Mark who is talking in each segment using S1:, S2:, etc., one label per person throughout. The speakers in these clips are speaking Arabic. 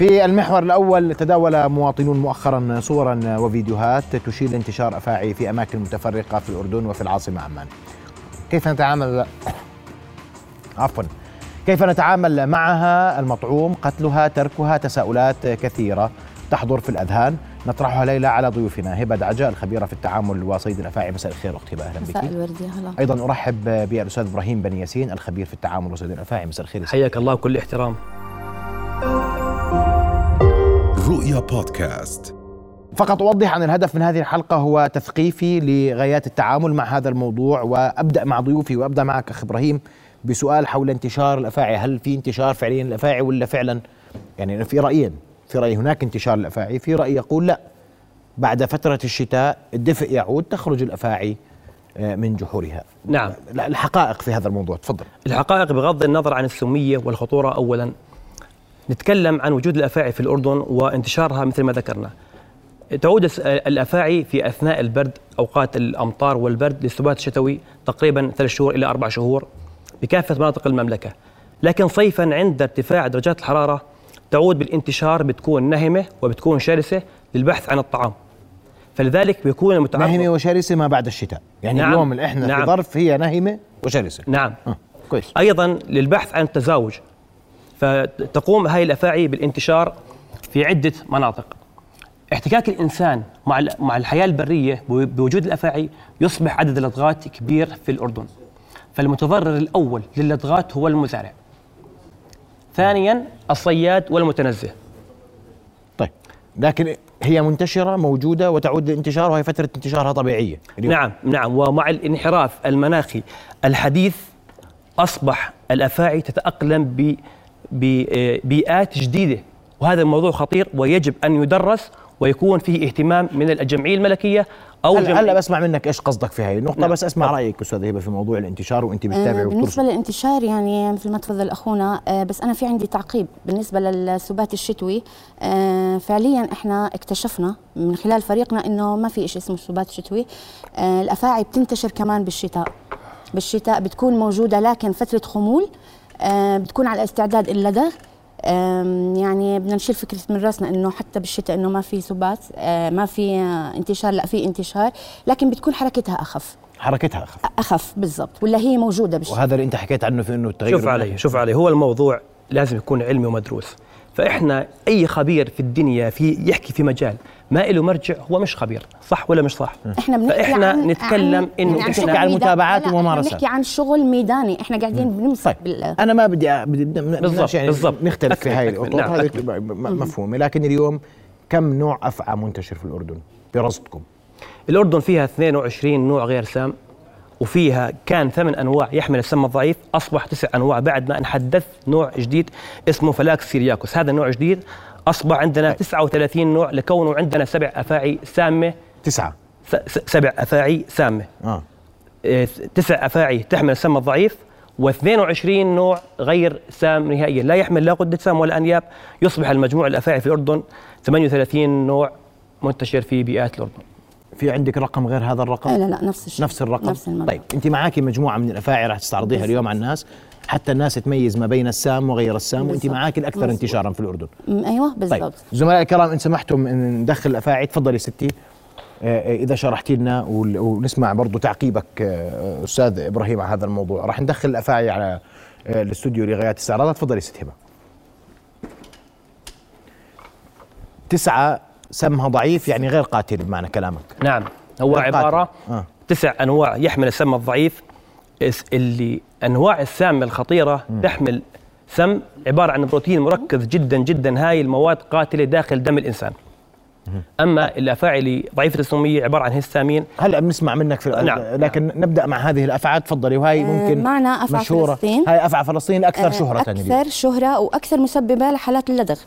S1: في المحور الأول تداول مواطنون مؤخرا صورا وفيديوهات تشير لانتشار أفاعي في أماكن متفرقة في الأردن وفي العاصمة عمان. كيف نتعامل؟ عفوا. كيف نتعامل معها؟ المطعوم قتلها تركها تساؤلات كثيرة تحضر في الأذهان. نطرحها ليلى على ضيوفنا. هبة دعجاء الخبيرة في التعامل وصيد الأفاعي. مساء الخير أختي هبه أهلا بك. مساء
S2: الورد يا هلا.
S1: أيضا أرحب بالأستاذ إبراهيم بن ياسين الخبير في التعامل وصيد الأفاعي. مساء الخير
S3: حياك الله وكل احترام.
S1: رؤيا بودكاست. فقط أوضح أن الهدف من هذه الحلقة هو تثقيفي لغايات التعامل مع هذا الموضوع وأبدأ مع ضيوفي وأبدأ معك أخ إبراهيم بسؤال حول انتشار الأفاعي. هل في انتشار فعليا الأفاعي ولا فعلا؟ يعني في رأيين في رأي هناك انتشار الأفاعي في رأي يقول لا. بعد فترة الشتاء الدفء يعود تخرج الأفاعي آه، من جحورها.
S3: نعم.
S1: الحقائق في هذا الموضوع تفضل.
S3: الحقائق بغض النظر عن السمية والخطورة أولا نتكلم عن وجود الأفاعي في الأردن وانتشارها مثل ما ذكرنا. تعود الأفاعي في أثناء البرد أوقات الأمطار والبرد للسبات الشتوي تقريبا ثلاث شهور إلى أربع شهور بكافة مناطق المملكة. لكن صيفا عند ارتفاع درجات الحرارة تعود بالانتشار بتكون نهمة وبتكون شرسة للبحث عن الطعام. فلذلك بيكون
S1: المتعرض نهمة وشرسة ما بعد الشتاء. يعني نعم. اليوم اللي إحنا نعم. في ظرف هي نهمة وشرسة.
S3: نعم. آه. كويس. أيضا للبحث عن التزاوج. فتقوم هاي الأفاعي بالانتشار في عدة مناطق. احتكاك الإنسان مع مع الحياة البرية بوجود الأفاعي يصبح عدد اللدغات كبير في الأردن. فالمتضرر الأول للدغات هو المزارع. ثانيا الصياد والمتنزه.
S1: طيب لكن هي منتشرة موجودة وتعود للانتشار وهي فترة انتشارها طبيعية.
S3: اليوم. نعم نعم ومع الانحراف المناخي الحديث أصبح الأفاعي تتأقلم ببيئات جديدة. وهذا الموضوع خطير ويجب أن يدرس ويكون فيه اهتمام من الجمعية الملكية
S1: أو هلا هلا بسمع منك إيش قصدك في هاي النقطة نعم. بس اسمع رأيك أستاذ هبة في موضوع الانتشار وأنت بتتابعي
S2: أه بالنسبة للانتشار يعني مثل ما تفضل أخونا أه بس أنا في عندي تعقيب بالنسبة للسبات الشتوي. أه فعليا إحنا اكتشفنا من خلال فريقنا إنه ما في شيء اسمه سبات شتوي أه الأفاعي بتنتشر كمان بالشتاء. بالشتاء بتكون موجودة لكن فترة خمول. بتكون على استعداد اللدغ يعني بدنا نشيل فكرة من راسنا إنه حتى بالشتاء إنه ما في سبات آه، ما في انتشار لا في انتشار لكن بتكون حركتها أخف.
S1: حركتها أخف.
S2: أخف بالضبط ولا هي موجودة
S1: بالشتاء. وهذا اللي أنت حكيت عنه في إنه التغير
S3: شوف علي شوف علي هو الموضوع لازم يكون علمي ومدروس. فإحنا أي خبير في الدنيا في يحكي في مجال ما له مرجع هو مش خبير صح ولا مش صح؟
S2: إحنا بنحكي فإحنا
S3: عن نتكلم إنه
S1: يعني إحنا عن المتابعات وممارسات
S2: بنحكي عن شغل ميداني. إحنا قاعدين بنمسك
S1: طيب. أنا ما بدي بالضبط يعني بالضبط. نختلف في هاي الخطوط نعم. هذه مفهومة. لكن اليوم كم نوع أفعى منتشر في الأردن؟ برصدكم.
S3: الأردن فيها 22 نوع غير سام وفيها كان ثمان أنواع يحمل السم الضعيف أصبح تسع أنواع بعد ما نحدث نوع جديد اسمه fallax syriacus. هذا النوع جديد أصبح عندنا 39 طيب. نوع لكونه عندنا سبع أفاعي سامة.
S1: تسعة.
S3: سبع أفاعي سامة. آه. إيه، تسع أفاعي تحمل السم الضعيف و22 نوع غير سام نهائيا. لا يحمل لا غده سام ولا أنياب. يصبح المجموع الأفاعي في الأردن 38 نوع منتشر في بيئات الأردن.
S1: في عندك رقم غير هذا الرقم؟
S2: لا لا نفس الشيء.
S1: نفس الرقم. نفس طيب أنت معاكي مجموعة من الأفاعي راح تستعرضيها اليوم على الناس. حتى الناس تميز ما بين السام وغير السام وأنت معاك الاكثر مزبوط. انتشارا في الأردن.
S2: أيوه بالضبط. طيب
S1: زملائي الكرام إن سمحتم إن ندخل الافاعي تفضلي ستي. آه، آه، إذا شرحتي لنا ونسمع برضه تعقيبك آه، أستاذ إبراهيم على هذا الموضوع. راح ندخل الافاعي على الاستوديو لغايات استعراضات تفضلي ست هبه تسعة سمها ضعيف يعني غير قاتل بمعنى كلامك.
S3: نعم هو عبارة آه. تسع أنواع يحمل السم الضعيف. اللي أنواع السام الخطيرة م. تحمل سم عبارة عن بروتين مركز جدا جدا هاي المواد قاتلة داخل دم الإنسان أما الافاعي ضعيفه السميه عبارة عن هستامين
S1: هلا بنسمع منك في نعم. لكن نعم. نبدأ مع هذه الافعى تفضلي وهي آه، ممكن
S2: معنا افعى
S1: مشهورة.
S2: فلسطين
S1: هاي افعى فلسطين أكثر آه شهرة
S2: أكثر شهرة وأكثر مسببة لحالات اللدغ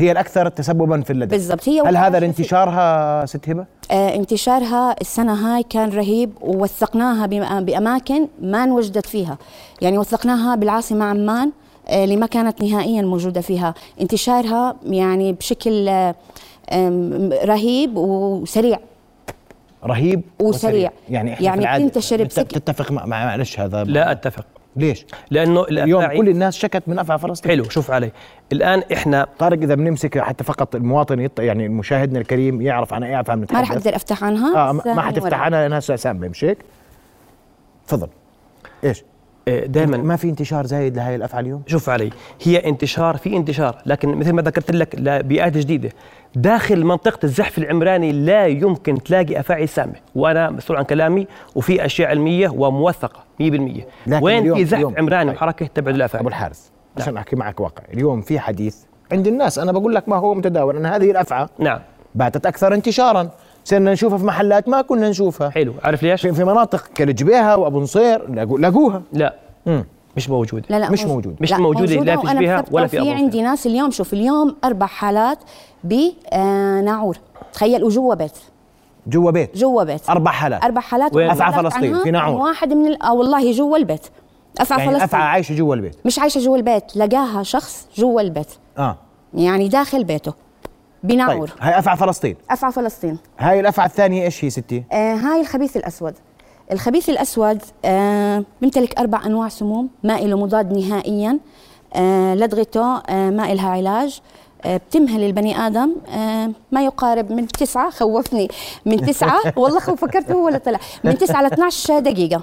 S1: هي الأكثر تسببا في اللدغ
S2: بالضبط. هي
S1: هل هذا الانتشارها ست هبة؟
S2: آه انتشارها السنة هاي كان رهيب ووثقناها بأماكن ما انوجدت فيها. يعني وثقناها بالعاصمة عمان آه اللي ما كانت نهائيا موجودة فيها. انتشارها يعني بشكل آه رهيب وسريع.
S1: رهيب
S2: وسريع, وسريع.
S1: يعني
S2: يعني بتنتشر
S1: تتفق مع معلش هذا
S3: لا أتفق.
S1: ليش؟
S3: لأنه
S1: اليوم كل الناس شكت من أفعى فلسطين
S3: حلو شوف علي الآن إحنا
S1: طارق إذا بنمسك حتى فقط المواطن يط... يعني مشاهدنا الكريم يعرف عن إيه أفعى
S2: ما راح أقدر أفتح عنها آه
S1: ما حتفتح. عنها لأنها سامه مش هيك؟ تفضل إيش؟
S3: دائما
S1: ما في انتشار زايد لهي الافعى اليوم؟
S3: شوف علي هي انتشار في انتشار لكن مثل ما ذكرت لك لبيئات جديدة. داخل منطقة الزحف العمراني لا يمكن تلاقي أفاعي سامة وأنا مسؤول عن كلامي وفي أشياء علمية وموثقة 100%
S1: لكن
S3: وين
S1: اليوم-
S3: في زحف
S1: اليوم-
S3: عمراني
S1: طيب.
S3: وحركة تبعد الأفاعي؟
S1: أبو الحارث عشان أحكي معك واقع. اليوم في حديث عند الناس أنا بقول لك ما هو متداول ان هذه الأفعى
S3: نعم.
S1: باتت أكثر انتشارا. صرنا نشوفها في محلات ما كنا نشوفها.
S3: حلو. عارف ليش؟
S1: في, في مناطق كالجبيهه وأبو نصير لقوا- لقوها.
S3: لا.
S1: مم.
S3: مش موجوده
S2: لا لا
S1: مش موجود.
S3: مش موجودة لا في
S2: وأنا
S3: شبيهة
S2: كتبت
S3: ولا في أبو
S2: عندي ناس اليوم شوف اليوم أربع حالات بناعور تخيل وجوا بيت.
S1: جوا بيت.
S2: جوا بيت.
S1: أربع حالات.
S2: أربع حالات سألت
S1: فلسطين، في ناعور.
S2: واحد من ال- آه والله جوا البيت. أفعى
S1: يعني
S2: فلسطين.
S1: افعى عايشة جوا البيت.
S2: مش عايشة جوا البيت لقاها شخص جوا البيت.
S1: آه.
S2: يعني داخل بيته.
S1: طيب
S2: بناعور
S1: هاي افعى فلسطين.
S2: افعى فلسطين.
S1: هاي الافعى الثانية إيش هي ستي؟
S2: آه هاي الخبيث الأسود. الخبيث الأسود آه بيمتلك أربع أنواع سموم ما له مضاد نهائيا آه لدغته آه ما إلها علاج. آه بتمهل البني آدم آه ما يقارب من تسعة خوفني من تسعة. والله فكرت هو ولا طلع. من تسعة ل 12 دقيقة.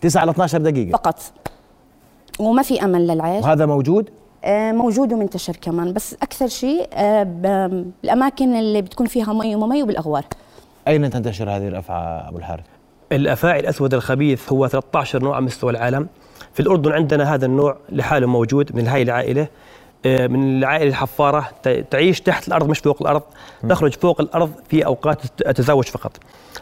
S1: 9 ل 12 دقيقة.
S2: فقط. وما في أمل للعيش.
S1: وهذا موجود؟
S2: موجود ومنتشر كمان. بس أكثر شيء آه ب- بالأماكن اللي بتكون فيها مي ومي وبالأغوار.
S1: أين تنتشر هذه الأفعى أبو الحارث؟
S3: الأفاعي الأسود الخبيث هو 13 نوع على مستوى العالم. في الأردن عندنا هذا النوع لحاله موجود من هاي العائلة. آه، من العائلة الحفارة تعيش تحت الأرض مش فوق الأرض. تخرج فوق الأرض في أوقات الت- التزاوج فقط.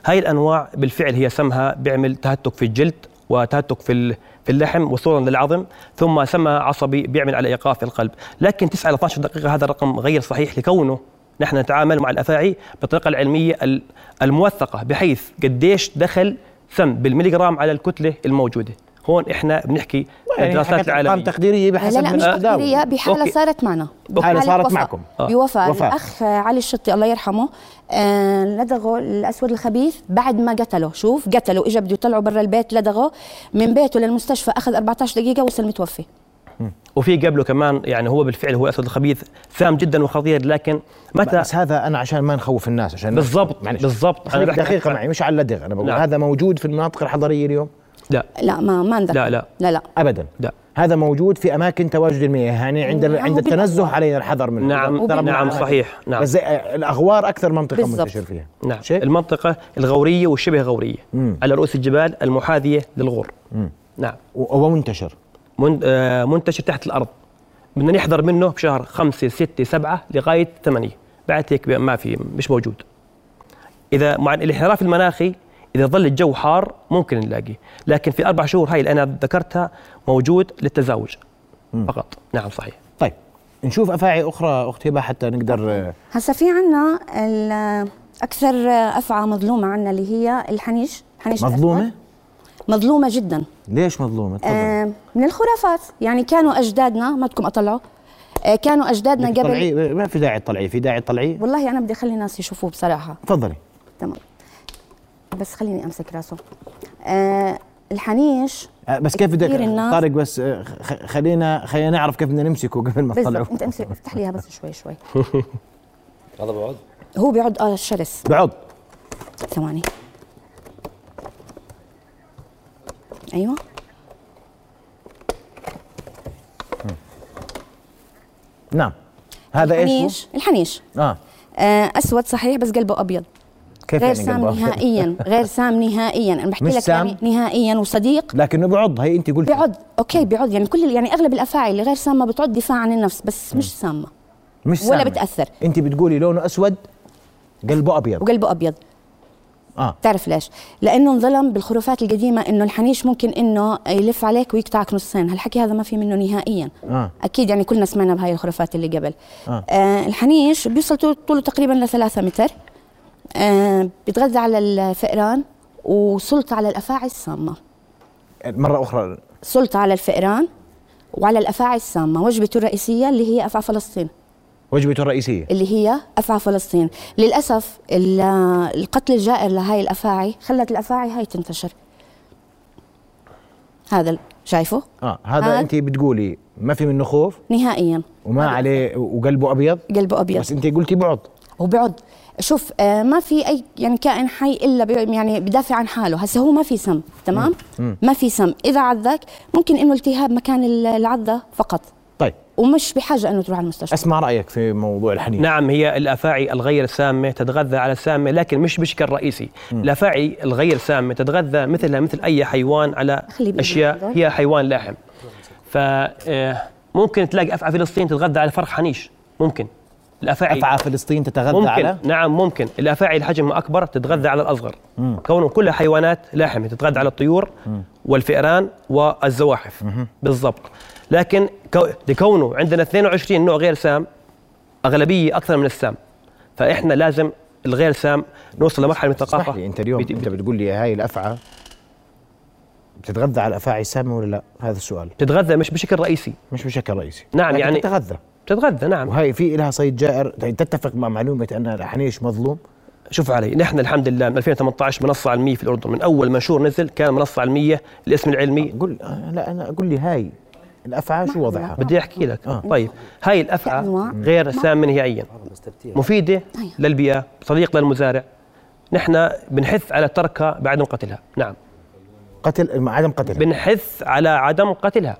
S3: هاي الأنواع بالفعل هي سمها بيعمل تهتك في الجلد وتهتك في في اللحم وصولا للعظم ثم سمها عصبي بيعمل على إيقاف القلب. لكن 9 ل 12 دقيقة هذا الرقم غير صحيح لكونه نحن نتعامل مع الأفاعي بالطريقة العلمية ال- الموثقة بحيث قديش دخل سم بالمليغرام على الكتلة الموجودة. هون إحنا بنحكي
S1: يعني ارقام
S3: العالمية
S1: تقديريه
S2: لا
S1: بحسب
S2: لا
S1: من
S2: مش بحالة
S3: أوكي.
S2: صارت معنا
S1: حالة صارت
S2: وفاة.
S1: معكم.
S3: آه.
S2: بوفاة
S1: وفاة.
S2: الأخ علي الشطي الله يرحمه آه لدغه الأسود الخبيث بعد ما قتله شوف قتله إجا بده يطلعه برا البيت لدغه من بيته للمستشفى أخذ 14 دقيقة وصل متوفي
S3: وفي قبله كمان يعني هو بالفعل هو الاسد الخبيث سام جدا وخطير لكن متى
S1: بس هذا أنا عشان ما نخوف الناس عشان
S3: بالضبط بالضبط بحكي دقيقة
S1: معي مش على اللدغ أنا بقول
S3: نعم.
S1: هذا موجود في المناطق الحضرية اليوم
S3: لا.
S2: لا ما ما نذكر
S3: لا لا.
S2: لا لا.
S1: ابدا.
S3: لا.
S1: هذا موجود في أماكن تواجد المياه يعني عند
S2: نعم،
S1: عند. التنزه علينا الحذر منه.
S3: نعم نعم
S1: بالأماكن.
S3: صحيح. نعم.
S1: بس الأغوار أكثر
S2: منطقة.
S1: منتشر فيها.
S3: نعم.
S1: شيء؟
S3: المنطقة الغورية والشبه غورية.
S1: مم.
S3: على رؤوس الجبال المحاذية للغور.
S1: مم.
S3: نعم.
S1: ومنتشر
S3: من آه، منتشر تحت الأرض. بدنا نحذر منه بشهر خمسة ستة سبعة لغاية ثمانية. بعد هيك ما في مش موجود. إذا مع الانحراف المناخي إذا ظل الجو حار ممكن نلاقيه. لكن في أربع شهور هاي اللي أنا ذكرتها موجود للتزاوج فقط. نعم صحيح.
S1: طيب نشوف أفاعي أخرى اخت هبه حتى نقدر.
S2: هسا في عنا ال- أكثر أفعى مظلومة عنا اللي هي الحنيش حنيش
S1: مظلومه
S2: الأسود. مظلومة؟ جدا.
S1: ليش مظلومة؟ تفضل.
S2: آه من الخرافات. يعني كانوا أجدادنا ما بدكم أطلعوا. آه كانوا أجدادنا قبل
S1: طلعي ما في داعي تطلعيه في داعي تطلعيه
S2: والله أنا بدي أخلي الناس يشوفوه بصراحة.
S1: تفضلي.
S2: تمام. بس خليني أمسك راسه. آه الحنيش
S1: آه، بس كيف بدك طارق بس آه، خ- خلينا خلينا نعرف كيف بدنا نمسكه قبل ما نطلعه.
S2: بالضبط أنت امسك افتح لي إياها بس شوي شوي.
S4: هذا بعد.
S2: هو بيعد آه شرس
S1: بعض
S2: ثواني. أيوه.
S1: نعم. هذا إيش
S2: الحنيش الحنيش؟
S1: آه.
S2: آه أسود صحيح بس قلبه أبيض.
S1: كيف
S2: غير
S1: يعني
S2: سام؟ نهائيا غير سام نهائيا أنا بحكي لك
S1: سام؟
S2: يعني نهائيا وصديق
S1: لكنه بعض هي أنت قلت
S2: بيعض أوكي بيعض يعني كل يعني أغلب الافاعي اللي غير سامة بتعض دفاع عن النفس بس مش سامة
S1: مش
S2: ولا
S1: سامع.
S2: بتأثر.
S1: أنت بتقولي لونه أسود قلبه أبيض
S2: وقلبه أبيض
S1: آه
S2: تعرف ليش؟ لأنه انظلم بالخرافات القديمة إنه الحنيش ممكن إنه يلف عليك ويقطعك نصين، هالحكي هذا ما في منه نهائيا.
S1: آه
S2: أكيد يعني كلنا سمعنا بهاي الخرافات اللي قبل.
S1: آه.
S2: آه الحنيش بيوصل طول- طوله تقريبا لثلاثة متر. آه بيتغذى على الفئران وسلطة على الأفاعي السامة.
S1: مرة أخرى.
S2: سلطة على الفئران وعلى الأفاعي السامة، وجبته الرئيسية اللي هي افعى فلسطين.
S1: وجبته الرئيسية.
S2: اللي هي افعى فلسطين. للأسف ال- القتل الجائر لهاي الأفاعي خلت الأفاعي هاي تنتشر. هذا شايفه؟
S1: آه هذا
S2: هاد.
S1: انت بتقولي ما في منه خوف؟
S2: نهائيا.
S1: وما عليه وقلبه أبيض؟
S2: قلبه أبيض.
S1: بس انت قلتي بعد
S2: وبعد شوف آه ما في أي يعني كائن حي إلا يعني بدافع عن حاله. هسه هو ما في سم تمام؟ ما في سم. إذا عضك ممكن إنه التهاب مكان ال- العضه فقط.
S1: طيب.
S2: ومش بحاجة إنه تروح على المستشفى.
S1: أسمع رأيك في موضوع الحنين.
S3: نعم هي الأفاعي الغير سامة تتغذى على السامه لكن مش بشكل رئيسي. الأفاعي الغير سامة تتغذى مثلها مثل أي حيوان على
S2: أشياء.
S3: هي حيوان لاحم فممكن تلاقي أفعى فلسطين تتغذى على فرخ حنيش. ممكن. الأفاعي
S1: افعى فلسطين تتغذى
S3: ممكن.
S1: على؟
S3: نعم ممكن. الأفاعي الحجم اكبر تتغذى على الأصغر. كونه كلها حيوانات لاحمة تتغذى على الطيور والفئران والزواحف. بالضبط. لكن كو- لكونه عندنا 22 نوع غير سام أغلبية أكثر من السام. فإحنا لازم الغير سام نوصل لمرحلة من الثقافة.
S1: لي أنت اليوم
S3: بت-
S1: أنت بتقول لي هاي الأفعى بتتغذى على الافاعي السامه ولا لا؟ هذا السؤال.
S3: تتغذى مش بشكل رئيسي.
S1: مش بشكل رئيسي.
S3: نعم، يعني-
S1: تتغذى.
S3: تتغذى نعم.
S1: وهي في لها صيد جائر. يعني تتفق مع معلومة أن الحنيش مظلوم؟
S3: شوف علي نحن الحمد لله من 2018 منصة علميه في الأردن. من أول منشور نزل كان منصة علميه الاسم العلمي.
S1: قل لا أنا قل لي هاي. الأفعى شو وضعها؟
S3: بدي أحكي لك.
S1: آه.
S3: طيب هاي
S2: الأفعى.
S3: غير سامه نهائيا مفيدة
S2: أيوة.
S3: للبيئة صديق للمزارع. نحن بنحث على تركها بعدم قتلها. نعم.
S1: قتل عدم قتل
S3: بنحث على عدم قتلها.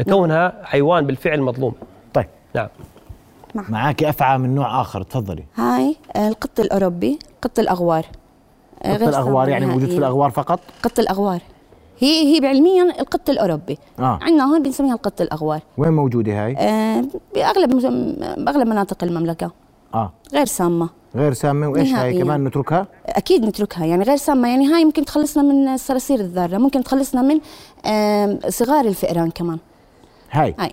S3: لكونها حيوان بالفعل مظلوم.
S1: طيب
S3: نعم
S1: معك. أفعى من نوع آخر تفضلي.
S2: هاي آه، القط الأوروبي قط الأغوار. آه،
S1: قط
S2: سامة
S1: يعني موجود في. الأغوار فقط؟
S2: قط الأغوار. هي هي علميا القط الأوروبي.
S1: آه.
S2: عندنا هون بنسميها القط الأغوار.
S1: وين موجودة هاي؟
S2: آه بأغلب بأغلب مناطق المملكة.
S1: آه.
S2: غير سامة.
S1: غير سامة وإيش هاي. كمان نتركها؟
S2: أكيد نتركها. يعني غير سامة يعني هاي ممكن تخلصنا من الصراصير الذارة ممكن تخلصنا من آم، صغار الفئران كمان.
S1: هاي.
S2: هاي.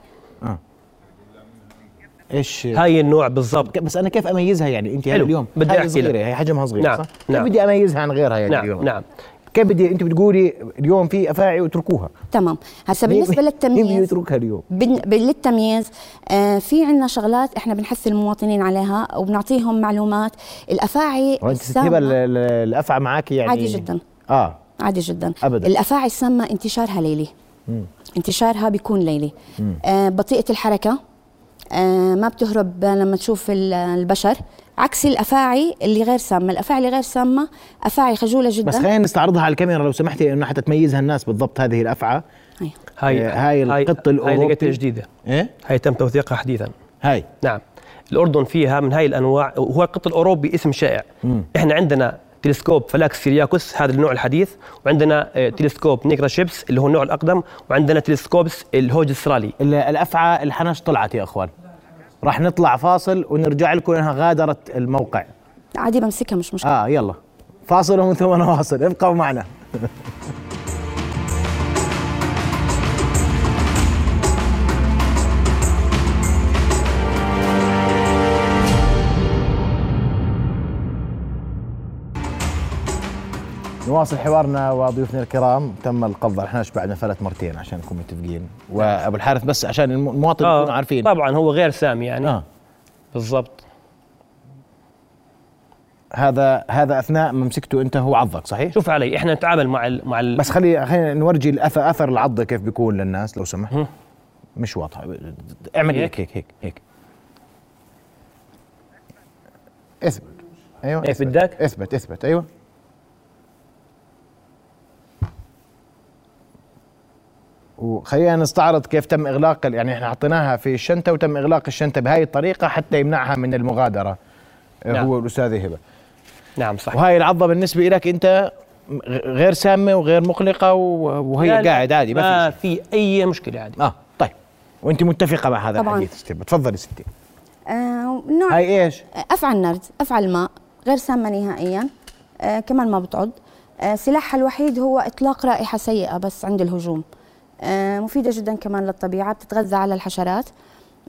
S1: إيش؟
S3: هاي النوع بالضبط.
S1: بس أنا كيف أميزها يعني أنت هاي
S3: حلو.
S1: اليوم؟
S3: بدي
S1: هاي
S3: أحكي
S1: صغيرة
S3: لك.
S1: هي حجمها صغير
S3: نعم،
S1: صح؟
S3: نعم.
S1: كيف بدي أميزها عن غيرها يعني
S3: نعم
S1: اليوم؟
S3: نعم.
S1: كيف بدي أنت بتقولي اليوم في أفاعي واتركوها؟
S2: تمام. هسا بالنسبة
S1: مين
S2: للتمييز
S1: يتركها اليوم؟
S2: للتمييز آه في عندنا شغلات إحنا بنحث المواطنين عليها وبنعطيهم معلومات. الأفاعي
S1: وانت ال- الأفعى معك يعني؟
S2: عادي جدا.
S1: آه.
S2: عادي جدا.
S1: أبداً.
S2: الأفاعي السامة انتشارها ليلي. انتشارها بيكون ليلي. آه بطيئة الحركة. ما بتهرب لما تشوف ال- البشر. عكس الأفاعي اللي غير سامة. الأفاعي اللي غير سامة أفاعي خجولة جدا.
S1: بس خلينا نستعرضها على الكاميرا لو سمحتي انه حتى تميزها الناس بالضبط هذه الأفعى.
S2: هي.
S3: هاي
S1: آه، هاي القط
S3: هاي
S1: الأوروبي.
S3: لقيتها جديده
S1: إيه؟
S3: هاي تم توثيقها حديثا.
S1: هاي.
S3: نعم. الأردن فيها من هاي الأنواع وهو القط الأوروبي اسم شائع. إحنا عندنا Telescopus fallax syriacus هذا النوع الحديث. وعندنا آه، Telescopus nigriceps اللي هو النوع الأقدم. وعندنا Telescopus hoogstraali.
S1: ال- الأفعى الحنش طلعت يا أخوان. راح نطلع فاصل ونرجع لكم إنها غادرت الموقع.
S2: عادي بمسكها مش مشكلة.
S1: آه يلا. فاصل ومن ثم نواصل ابقوا معنا. نواصل حوارنا وضيوفنا الكرام. تم القبض على الحنش بعد ما فلت مرتين عشان نكون متفقين. وأبو الحارث بس عشان الم- المواطن يكونوا عارفين.
S3: طبعا هو غير سامي يعني.
S1: آه.
S3: بالضبط.
S1: هذا هذا أثناء ما مسكته أنت هو عضك صحيح؟
S3: شوف علي إحنا نتعامل مع ال مع ال.
S1: بس خلي خلينا نورجي الاثر أثر العضه كيف بيكون للناس لو سمحت. مش واضحه اعمل
S3: هيك؟
S1: هيك هيك هيك اثبت. أيوه
S3: هيك
S1: إثبت.
S3: بدك؟
S1: إثبت إثبت. أيوه. وخلينا نستعرض كيف تم إغلاق يعني إحنا حطيناها في الشنطة وتم إغلاق الشنطة بهاي الطريقة حتى يمنعها من المغادرة.
S3: نعم.
S1: نعم. هو الأستاذ هبة.
S3: نعم صح
S1: وهاي العضة بالنسبة لك أنت غير سامة وغير مقلقة وهي
S3: لا، لا،
S1: قاعد عادي ما
S3: ما
S1: في
S3: أي مشكلة عادي.
S1: آه طيب. وأنت متفقة مع هذا
S2: طبعاً.
S1: الحديث تفضلي ستي.
S2: آه نوع
S1: هاي إيش؟
S2: افعى النرد افعى الماء غير سامة نهائيا. آه كمان ما بتعض آه سلاحها الوحيد هو إطلاق رائحة سيئة بس عند الهجوم. آه مفيدة جدا كمان للطبيعة بتتغذى على الحشرات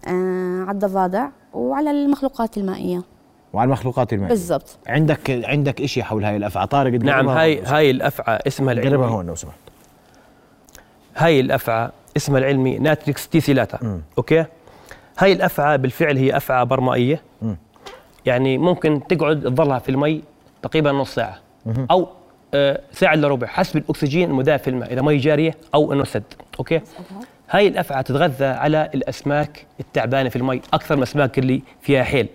S2: آه على الضفادع وعلى المخلوقات المائية.
S1: وعلى المخلوقات المائية.
S2: بالضبط.
S1: عندك عندك شيء حول هاي الأفعى؟ طارق
S3: نعم هاي. هاي الأفعى اسمها
S1: قربها
S3: العلمي
S1: هون لو سمحت.
S3: هاي الأفعى اسمها العلمي Natrix tessellata okay؟ هاي الأفعى بالفعل هي أفعى برمائية. يعني ممكن تقعد تظلها في المي تقريبا نص ساعة. أو آه، ساعة إلا ربع. حسب الأكسجين المذاب في الماء إذا مي جارية أو إنه سد. okay؟ هاي الأفعى تتغذى على الأسماك التعبانة في المي أكثر من الأسماك اللي فيها حيل.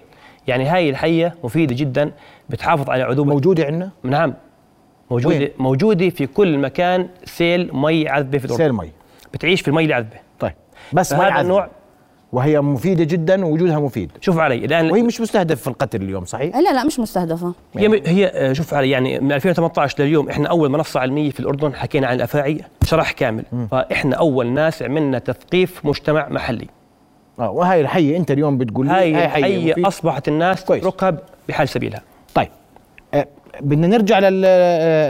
S3: يعني هاي الحية مفيدة جدا بتحافظ على عذوبه
S1: موجودة عندنا؟
S3: نعم. موجوده
S1: وين؟
S3: موجودة في كل مكان سيل مي عذبة في الاردن
S1: سيل مي.
S3: بتعيش في المي العذبة.
S1: طيب. بس مي عذبة.
S3: النوع
S1: وهي مفيدة جدا ووجودها مفيد.
S3: شوف علي الآن
S1: وهي مش مستهدف في القتل اليوم صحيح؟
S2: لا لا مش مستهدفة.
S3: هي هي آه، شوف علي يعني من 2018 لليوم إحنا أول منصة علمية في الأردن حكينا عن الأفاعي شرح كامل. فإحنا أول ناس عملنا تثقيف مجتمع محلي.
S1: آه وهي الحية أنت اليوم بتقول لي
S3: هاي
S1: حية
S3: هي
S1: مفيدة.
S3: أصبحت الناس
S1: كويس.
S3: تتركها بحال سبيلها.
S1: طيب آه، بدنا نرجع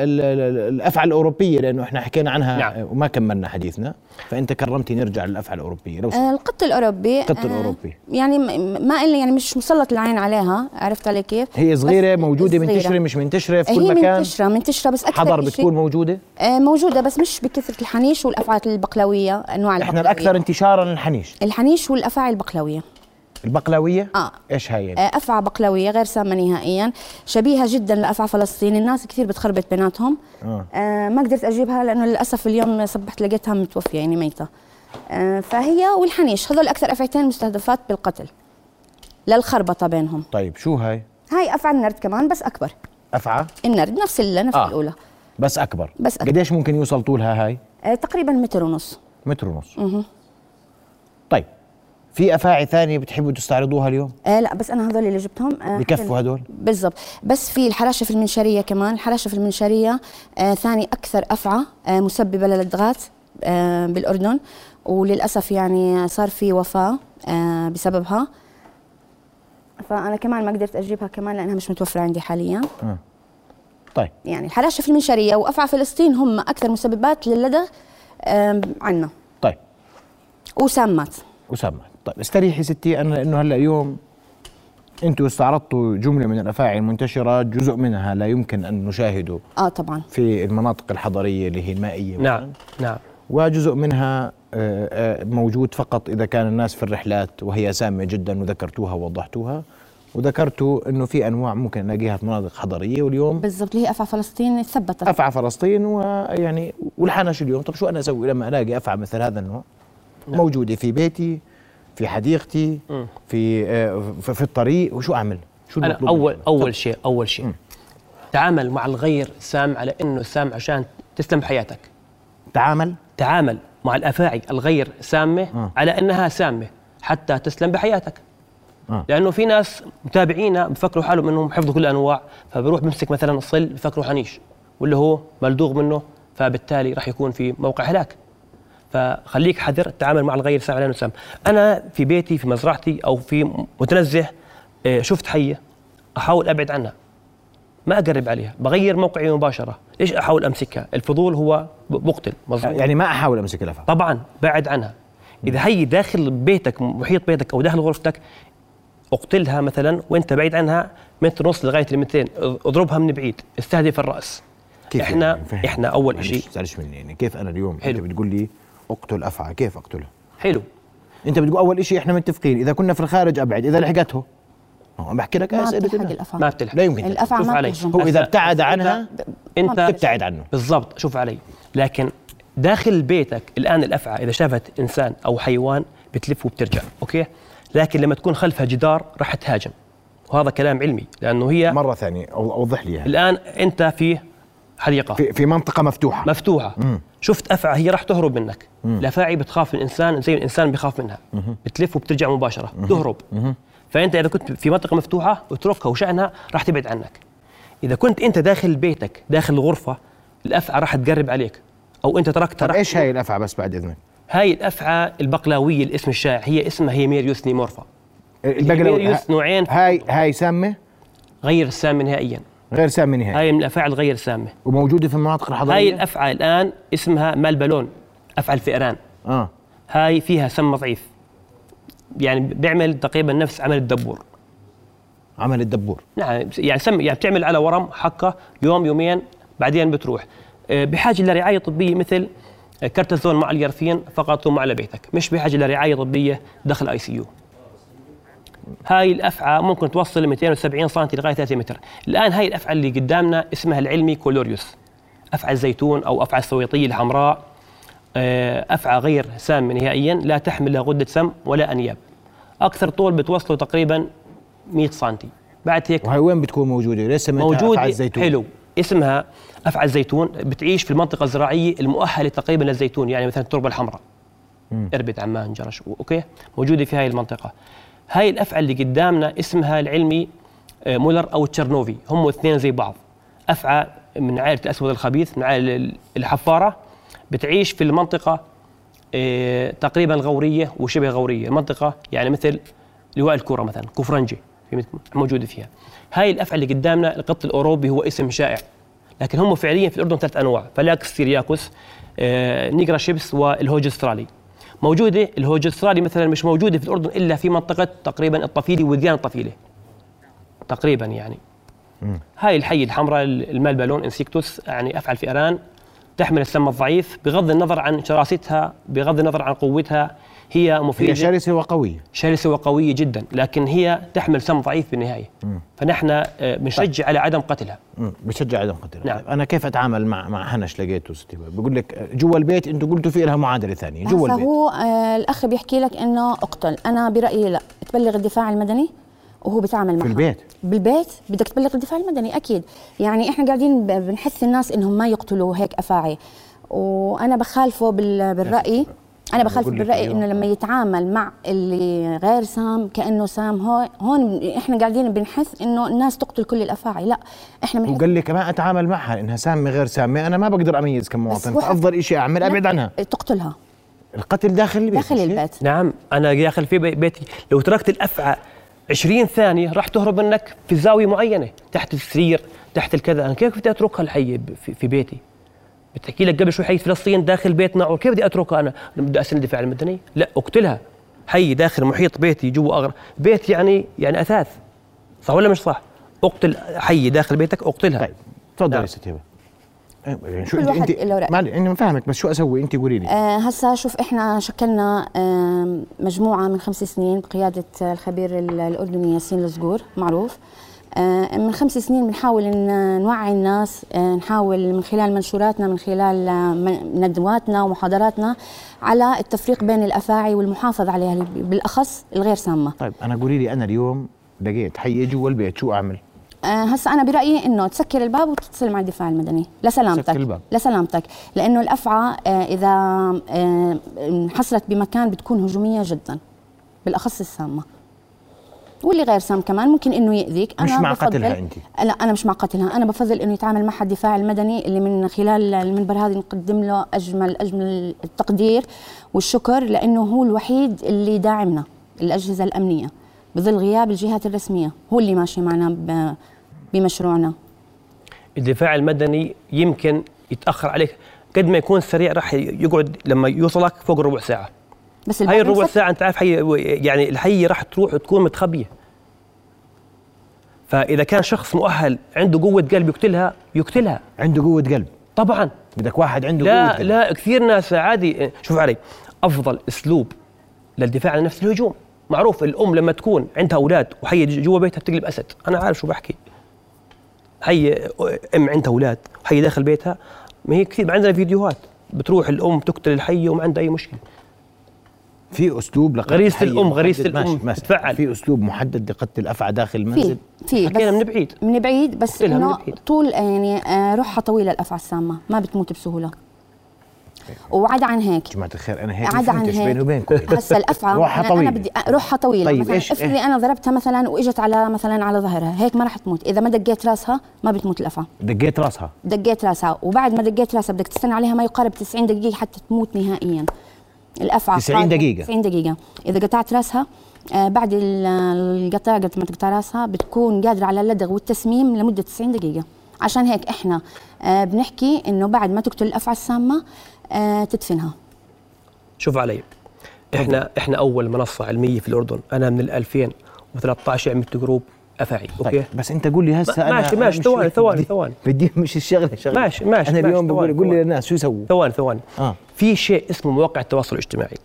S1: للافعى الأوروبية لأنه إحنا حكينا عنها
S3: نعم.
S1: آه، وما كملنا حديثنا فأنت كرمتي نرجع للافعى الأوروبية لو
S2: آه، القط الأوروبي
S1: القط
S2: آه،
S1: الأوروبي.
S2: يعني م- ما إلا يعني مش مسلط العين عليها عرفت علي كيف
S1: هي
S2: صغيرة
S1: موجودة
S2: صغيرة.
S1: منتشرة مش منتشرة في كل
S2: هي
S1: مكان
S2: منتشرة منتشرة بس أكثر
S1: حضر بتكون موجودة
S2: آه، موجودة بس مش بكثرة الحنيش والافعى البقلوية أنواع
S1: إحنا
S2: البقلوية.
S1: الأكثر انتشارا الحنيش
S2: الحنيش والأفاعي البقلوية
S1: البقلاوية؟
S2: آه.
S1: إيش هاي؟
S2: آه، أفعى بقلويه غير سامة نهائيا. شبيهة جدا لأفعى فلسطين الناس كثير بتخربط بيناتهم.
S1: آه.
S2: آه ما قدرت أجيبها لأنه للأسف اليوم صبحت لقيتها متوفية يعني ميتة. آه فهي والحنيش. هذول أكثر افعيتين مستهدفات بالقتل. للخربطة بينهم.
S1: طيب شو هاي؟
S2: هاي أفعى النرد كمان بس أكبر.
S1: أفعى؟
S2: النرد نفس نفس
S1: آه.
S2: الأولى.
S1: بس أكبر.
S2: بس أكبر.
S1: قديش ممكن يوصل طولها هاي؟
S2: آه تقريبا متر ونص.
S1: متر ونص. طيب في أفاعي ثانية بتحبوا تستعرضوها اليوم؟
S2: آه لا بس أنا هذول اللي جبتهم آه
S1: بكفوا هدول
S2: بالضبط. بس في الحراشة في المنشاريه كمان. الحراشة في المنشاريه آه ثاني أكثر أفعى آه مسببة للدغات آه بالأردن. وللأسف يعني صار في وفاة آه بسببها. فأنا كمان ما قدرت أجيبها كمان لأنها مش متوفرة عندي حاليا.
S1: طيب.
S2: يعني الحراشة في المنشاريه وأفعى فلسطين هم أكثر مسببات للدغ آه عنا.
S1: طيب.
S2: وسامات.
S1: اسامه طيب استريحي ستي أنا لأنه هلأ اليوم أنتم استعرضتوا جملة من الأفاعي المنتشرة جزء منها لا يمكن أن نشاهده
S2: آه طبعا.
S1: في المناطق الحضرية اللي هي المائية.
S3: نعم نعم.
S1: وجزء منها آه، آه، موجود فقط إذا كان الناس في الرحلات وهي سامه جدا وذكرتوها ووضحتوها. وذكرتوا إنه في أنواع ممكن نلاقيها في مناطق حضرية واليوم.
S2: بالضبط اللي هي أفعى فلسطين ثبتت.
S1: أفعى فلسطين ويعني والحنش اليوم. طب شو أنا أسوي لما ألاقي أفعى مثل هذا النوع؟ موجودة في بيتي في حديقتي في آه، في في الطريق. وشو أعمل؟ شو المطلوب أول؟
S3: أول شيء أول شيء. تعامل مع الغير سام على إنه سام عشان تسلم حياتك
S1: تعامل؟
S3: تعامل مع الأفاعي الغير سامة
S1: آه.
S3: على إنها سامة حتى تسلم بحياتك.
S1: آه.
S3: لأنه في ناس متابعينا بفكروا حالهم إنهم حفظوا كل الأنواع فبروح بمسك مثلا الصل بفكروا حنيش واللي هو ملدوغ منه فبالتالي راح يكون في موقع هلاك. فخليك حذر التعامل مع الغير سام على انه سام أنا في بيتي في مزرعتي أو في متنزه آه، شفت حية أحاول أبعد عنها. ما أقرب عليها بغير موقعي مباشرة. ليش أحاول أمسكها؟ الفضول هو بقتل مظبوط
S1: يعني ما أحاول أمسك الافعى
S3: طبعا بعد عنها. إذا هي داخل بيتك محيط بيتك أو داخل غرفتك اقتلها مثلا وأنت بعيد عنها متر ونص لغاية المترين. اضربها من بعيد استهدف الرأس. إحنا
S1: يعني؟
S3: إحنا أول
S1: معلش،
S3: شيء.
S1: تزعلش مني يعني كيف أنا اليوم؟
S3: حلو.
S1: انت بتقول لي اقتل افعى كيف اقتلها
S3: حلو.
S1: أنت بتقول أول شيء إحنا متفقين إذا كنا في الخارج أبعد إذا لحقته. هو عم بحكي لك
S2: ما
S1: أسئلة.
S2: الافعى
S3: ما بتلحق.
S1: لا يمكن
S2: الافعى
S3: شوف
S2: ما
S3: علي.
S1: هو
S3: إذا
S1: ابتعد عنها
S3: أنت
S1: تبتعد عنه.
S3: بالضبط. شوف علي. لكن داخل بيتك الآن الأفعى إذا شافت إنسان أو حيوان بتلف وبترجع أوكي؟ لكن لما تكون خلفها جدار راح تهاجم. وهذا كلام علمي لأنه هي
S1: مرة ثانية أو- أوضح لي إياها.
S3: الآن أنت في حديقة.
S1: في, في منطقة مفتوحة.
S3: مفتوحة. شفت أفعى هي راح تهرب منك. الافاعي بتخاف من الانسان زي الإنسان بيخاف منها. بتلف وبترجع مباشرة. تهرب. فأنت إذا كنت في منطقة مفتوحة اتركها وشأنها راح تبعد عنك. إذا كنت أنت داخل بيتك داخل الغرفه الأفعى راح تقرب عليك. أو أنت تركتها
S1: طب
S3: راح
S1: إيش هاي الأفعى بس بعد إذنك؟
S3: هاي الأفعى البقلاوية الاسم الشائع. هي اسمها Hemorrhois nummifer. Hemorrhois نوعين.
S1: هاي هاي سامة؟
S3: غير سامه نهائيا.
S1: غير سامه نهائي.
S3: هاي من الافاعي الغير سامه
S1: وموجودة في المناطق الحضرية؟
S3: هاي الافعى الآن اسمها Malpolon افعى الفئران
S1: آه.
S3: هاي فيها سم ضعيف. يعني بيعمل تقريبا نفس عمل الدبور.
S1: عمل الدبور.
S3: نعم يعني سم يعني بتعمل على ورم حقه يوم يومين بعدين بتروح. آه، بحاجة لرعاية طبية مثل آه، كورتيزون مع أليرفين فقط ثم على بيتك مش بحاجة لرعاية طبية داخل ICU هاي الأفعى ممكن توصل 270 سم لغاية 3 متر. الآن هاي الأفعى اللي قدامنا اسمها العلمي كولوريوس. أفعى الزيتون أو أفعى السويطية الحمراء آه، أفعى غير سامه نهائيا لا تحمل لا غدة سم ولا أنياب. أكثر طول بتوصله تقريبا 100 سم بعد هيك
S1: وهي وين بتكون موجودة؟ ليش سميتها
S3: موجود
S1: أفعى الزيتون؟
S3: حلو. اسمها أفعى الزيتون بتعيش في المنطقة الزراعية المؤهلة تقريبا للزيتون يعني مثلا التربة الحمراء. إربد عمان جرش okay؟ موجودة في هاي المنطقة. هاي الافعى اللي قدامنا اسمها العلمي آه، muelleri أو tchernovi هم اثنين زي بعض. أفعى من عائلة الأسود الخبيث من عائلة الحفارة بتعيش في المنطقة آه، تقريبا غورية وشبه غورية. منطقة يعني مثل لواء الكورة مثلا كفرنجة في موجودة فيها. هاي الافعى اللي قدامنا القط الأوروبي هو اسم شائع. لكن هم فعليا في الأردن ثلاث أنواع fallax syriacus آه، نيجرا شيبس والهوج أسترالي. موجودة الهوج استرالي مثلا مش موجودة في الأردن إلا في منطقة تقريبا الطفيلي وديان الطفيله تقريبا يعني. هاي الحيه الحمراء المال بالون إنسيكتوس يعني افعى الفئران تحمل السم الضعيف بغض النظر عن شراستها بغض النظر عن قوتها. هي مفيدة.
S1: هي شرسة وقوية.
S3: شرسة وقوية جدا لكن هي تحمل سم ضعيف بالنهاية. فنحن آه، بنشجع على عدم قتلها.
S1: بشجع عدم قتلها.
S3: نعم.
S1: طيب أنا كيف أتعامل مع مع هنش لقيته ستي؟ بقول لك جوا البيت أنتم قلتوا في لها معادلة ثانية. جوا البيت.
S2: هو آه الأخ بيحكي لك إنه اقتل. أنا برأيي لا. تبلغ الدفاع المدني وهو بيتعامل معها.
S1: في البيت؟
S2: بالبيت. بدك تبلغ الدفاع المدني أكيد. يعني إحنا قاعدين بنحث الناس إنهم ما يقتلوا هيك أفاعي. وأنا بخالفه بال- بالرأي.
S1: أنا لك بالرأي.
S2: إنه لما يتعامل مع اللي غير سام كأنه سام هون هون إحنا قاعدين بنحث إنه الناس تقتل كل الأفاعي. لا إحنا بنحث
S1: وقال لي كمان أتعامل معها إنها سامه غير سامه أنا ما بقدر أميز كمواطن فأفضل شيء أعمل أبعد عنها.
S2: تقتلها.
S1: القتل داخل البيت
S2: داخل؟ البيت.
S3: نعم أنا داخل في بي- بيتي. لو تركت الأفعى 20 ثانية راح تهرب منك في زاوية معينة تحت السرير تحت الكذا. أنا كيف بدي أتركها الحية ب- في, في بيتي؟ بتحكي لك قبل شوي حي فلسطين داخل بيتنا كيف بدي أتركها أنا؟ بدي أسند الدفاع المدني لا أقتلها. حي داخل محيط بيتي جوا أغر. بيت يعني يعني أثاث. صح ولا مش صح؟ أقتل حي داخل بيتك أقتلها.
S1: طيب تفضل
S3: نعم.
S1: يا ستي. هبه يعني شو
S2: كل
S1: انت
S2: واحد
S1: انت أنا فاهمك بس شو أسوي؟ أنت قولي لي.
S2: آه هسا شوف إحنا شكلنا آه مجموعة من خمس سنين بقياده الخبير ال- الأردني ياسين الزقور معروف. آه من خمس سنين بنحاول إن نوعي الناس آه نحاول من خلال منشوراتنا من خلال آه ندواتنا ومحاضراتنا على التفريق بين الأفاعي والمحافظه عليها بالأخص الغير سامة.
S1: طيب أنا قولي لي أنا اليوم لقيت حي جوا البيت شو أعمل؟
S2: آه، هسا أنا برأيي إنه تسكر الباب وتتصل مع الدفاع المدني. لسلامتك
S1: سكر الباب.
S2: لسلامتك لأنه الأفعى آه، إذا آه، انحصرت بمكان بتكون هجومية جدا بالأخص السامة. واللي غير سام كمان ممكن إنه يأذيك.
S1: مش مع قتلها أنت.
S2: لا أنا مش مع قتلها. أنا بفضل إنه يتعامل معها الدفاع المدني اللي من خلال المنبر هذا نقدم له اجمل أجمل التقدير والشكر لأنه هو الوحيد اللي داعمنا الأجهزة الأمنية بظل غياب الجهات الرسمية. هو اللي ماشي معنا بمشروعنا.
S3: الدفاع المدني يمكن يتأخر عليك. قد ما يكون سريع راح يقعد لما يوصلك فوق ربع ساعة.
S2: بس
S3: هاي الربع ساعة أنت عارف حي يعني الحيه راح تروح وتكون متخبية. فإذا كان شخص مؤهل عنده قوة قلب يقتلها يقتلها.
S1: عنده قوة قلب.
S3: طبعا.
S1: بدك واحد عنده قوة
S3: لا
S1: قلب.
S3: لا كثير ناس عادي شوف علي أفضل أسلوب للدفاع عن النفس الهجوم. معروف الأم لما تكون عندها أولاد وحي جوا بيتها بتقلب أسد. أنا عارف شو بحكي. حي أم عندها أولاد وحي داخل بيتها ما هي كثير عندنا فيديوهات. بتروح الأم تقتل الحيه وما عندها أي مشكلة.
S1: في أسلوب لقتل حي
S3: الأم،
S1: محدد؟
S3: غريزة
S1: ماشي،
S3: الأم.
S1: ماشي.
S3: تتفعل.
S1: في أسلوب محدد لقتل الافعى داخل المنزل
S2: في في
S3: حكينا من بعيد.
S2: من بعيد بس
S3: إنه.
S2: طول يعني آه، روحها طويلة الأفعى السامة ما بتموت بسهولة. وعدا عن هيك.
S1: جماعة الخير أنا هيك
S2: عدا عن هيك
S1: بيني وبينكم.
S2: هسه الأفعى
S1: روحها
S2: أنا-
S1: طويلة.
S2: أنا بدي روحها طويلة.
S1: طيب،
S2: مثلا
S1: إيش-
S2: افرضي أنا ضربتها مثلا وإجت على مثلا على ظهرها هيك ما راح تموت. إذا ما دقيت راسها ما بتموت الأفعى.
S1: دقيت راسها؟
S2: دقيت راسها. وبعد ما دقيت راسها بدك تستنى عليها ما يقارب 90 دقيقة حتى تموت نهائيا. الأفعى
S1: 90
S2: قادرة-
S1: دقيقة.
S2: 90 دقيقة. إذا قطعت راسها آه بعد ال- القطع قبل ما تقطع راسها بتكون قادرة على اللدغ والتسميم لمدة 90 دقيقة. عشان هيك إحنا آه بنحكي إنه بعد ما تقتل الأفعى السامة آه تدفنها.
S3: شوف علي إحنا إحنا أول منصة علمية في الأردن. أنا من ال 2013 عملت group. أفاعي. okay.
S1: طيب. بس أنت قول لي هسه أنا
S3: ماشي- ماشي، ثواني- ثواني- ثواني.
S1: بدي مش الشغلة. شغله
S3: ماشي- ماشي- أنا
S1: اليوم بقول قول. للناس شو يسووا.
S3: ثواني ثواني.
S1: آه.
S3: في شيء اسمه مواقع التواصل الاجتماعي.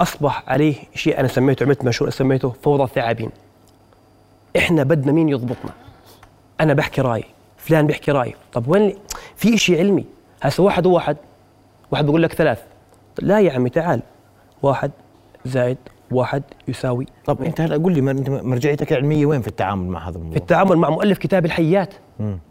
S3: أصبح عليه شيء أنا سميته عملت مشروع سميته فوضى الثعابين. إحنا بدنا مين يضبطنا؟ أنا بحكي رأيي فلان بيحكي راي طب وين في شيء علمي. هسه واحد وواحد واحد بيقول لك ثلاث. لا يا عمي تعال. واحد زائد واحد يساوي
S1: طب انت هلا قول لي مرجعيتك العلميه وين في التعامل مع هذا
S3: في
S1: الموضوع؟
S3: التعامل مع مؤلف كتاب الحيات